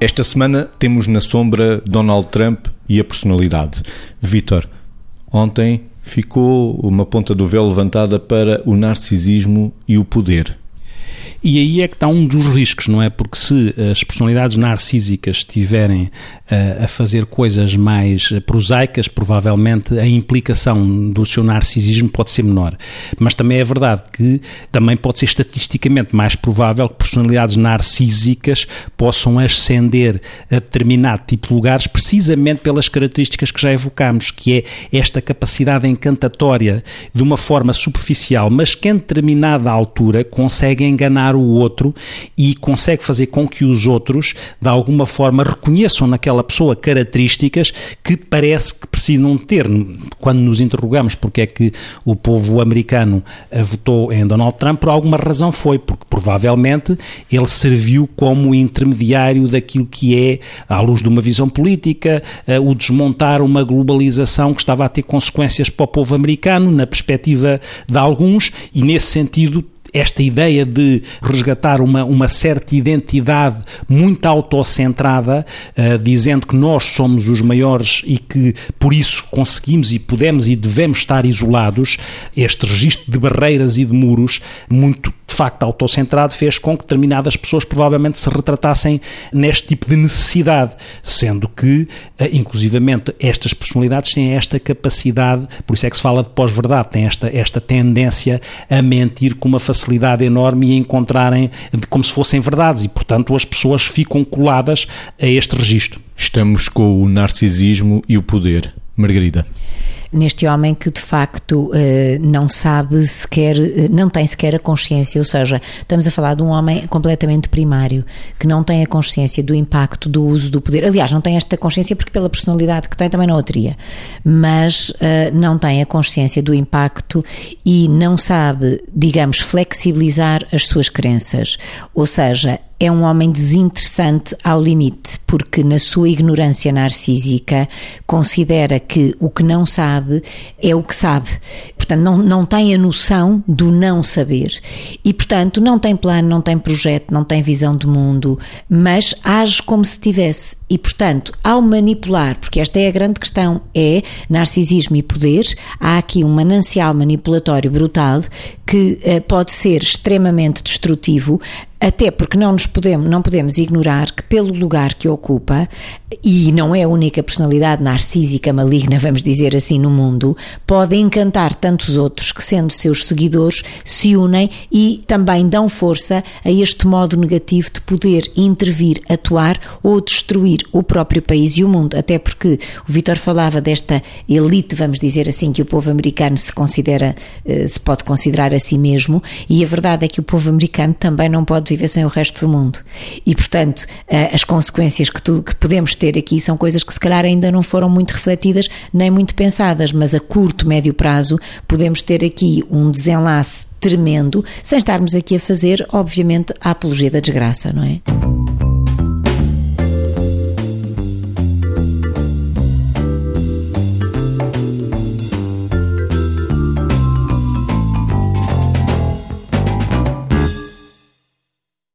Esta semana temos na sombra Donald Trump e a personalidade. Vitor, ontem ficou uma ponta do véu levantada para o narcisismo e o poder. E aí é que está um dos riscos, não é? Porque se as personalidades narcísicas estiverem uh, a fazer coisas mais prosaicas, provavelmente a implicação do seu narcisismo pode ser menor. Mas também é verdade que também pode ser estatisticamente mais provável que personalidades narcísicas possam ascender a determinado tipo de lugares precisamente pelas características que já evocámos, que é esta capacidade encantatória de uma forma superficial, mas que em determinada altura consegue enganar o outro e consegue fazer com que os outros, de alguma forma, reconheçam naquela pessoa características que parece que precisam ter. Quando nos interrogamos porque é que o povo americano eh, votou em Donald Trump, por alguma razão foi, porque provavelmente ele serviu como intermediário daquilo que é, à luz de uma visão política, eh, o desmontar uma globalização que estava a ter consequências para o povo americano, na perspectiva de alguns, e nesse sentido esta ideia de resgatar uma, uma certa identidade muito autocentrada, uh, dizendo que nós somos os maiores e que por isso conseguimos e podemos e devemos estar isolados, este registro de barreiras e de muros, muito facto autocentrado, fez com que determinadas pessoas provavelmente se retratassem neste tipo de necessidade, sendo que, uh, inclusivamente, estas personalidades têm esta capacidade, por isso é que se fala de pós-verdade, têm esta, esta tendência a mentir com uma facilidade enorme e encontrarem como se fossem verdades e, portanto, as pessoas ficam coladas a este registro. Estamos com o narcisismo e o poder. Margarida neste homem que de facto eh, não sabe sequer, eh, não tem sequer a consciência, ou seja, estamos a falar de um homem completamente primário, que não tem a consciência do impacto do uso do poder. Aliás, não tem esta consciência porque pela personalidade que tem também não a teria, mas uh, não tem a consciência do impacto e não sabe, digamos, flexibilizar as suas crenças. Ou seja, é um homem desinteressante ao limite, porque na sua ignorância narcísica considera que o que não sabe é o que sabe. Portanto, não, não tem a noção do não saber. E, portanto, não tem plano, não tem projeto, não tem visão de mundo, mas age como se tivesse. E, portanto, ao manipular, porque esta é a grande questão, é narcisismo e poder, há aqui um manancial manipulatório brutal que uh, pode ser extremamente destrutivo, até porque não nos podemos, não podemos ignorar que pelo lugar que ocupa, e não é a única personalidade narcísica maligna, vamos dizer assim, no mundo, pode encantar tantos outros que, sendo seus seguidores, se unem e também dão força a este modo negativo de poder intervir, atuar ou destruir o próprio país e o mundo. Até porque o Vitor falava desta elite, vamos dizer assim, que o povo americano se considera, eh, se pode considerar a si mesmo, e a verdade é que o povo americano também não pode viver sem o resto do mundo. E, portanto, eh, as consequências que, tu, que podemos ter aqui são coisas que se calhar ainda não foram muito refletidas nem muito pensadas, mas a curto, médio prazo podemos ter aqui um desenlace tremendo, sem estarmos aqui a fazer, obviamente, a apologia da desgraça, não é?